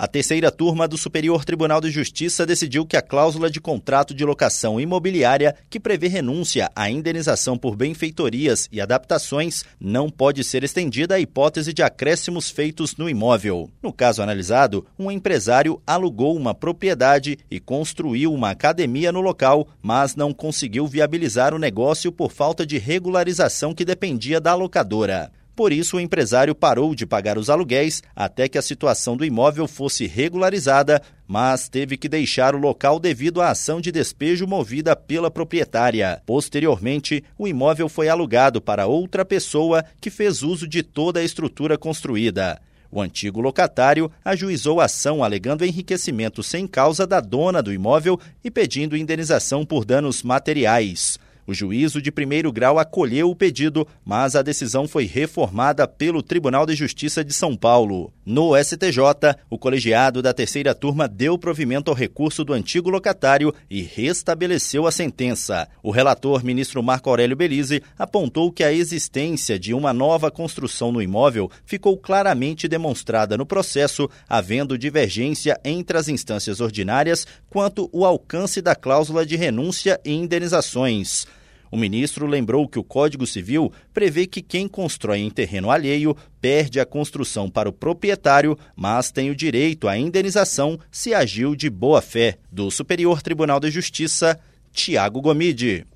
A terceira turma do Superior Tribunal de Justiça decidiu que a cláusula de contrato de locação imobiliária, que prevê renúncia à indenização por benfeitorias e adaptações, não pode ser estendida à hipótese de acréscimos feitos no imóvel. No caso analisado, um empresário alugou uma propriedade e construiu uma academia no local, mas não conseguiu viabilizar o negócio por falta de regularização que dependia da locadora. Por isso, o empresário parou de pagar os aluguéis até que a situação do imóvel fosse regularizada, mas teve que deixar o local devido à ação de despejo movida pela proprietária. Posteriormente, o imóvel foi alugado para outra pessoa que fez uso de toda a estrutura construída. O antigo locatário ajuizou a ação alegando enriquecimento sem causa da dona do imóvel e pedindo indenização por danos materiais. O juízo de primeiro grau acolheu o pedido, mas a decisão foi reformada pelo Tribunal de Justiça de São Paulo. No STJ, o colegiado da terceira turma deu provimento ao recurso do antigo locatário e restabeleceu a sentença. O relator, ministro Marco Aurélio Belize, apontou que a existência de uma nova construção no imóvel ficou claramente demonstrada no processo, havendo divergência entre as instâncias ordinárias quanto o alcance da cláusula de renúncia e indenizações. O ministro lembrou que o Código Civil prevê que quem constrói em terreno alheio perde a construção para o proprietário, mas tem o direito à indenização se agiu de boa fé. Do Superior Tribunal de Justiça, Tiago Gomide.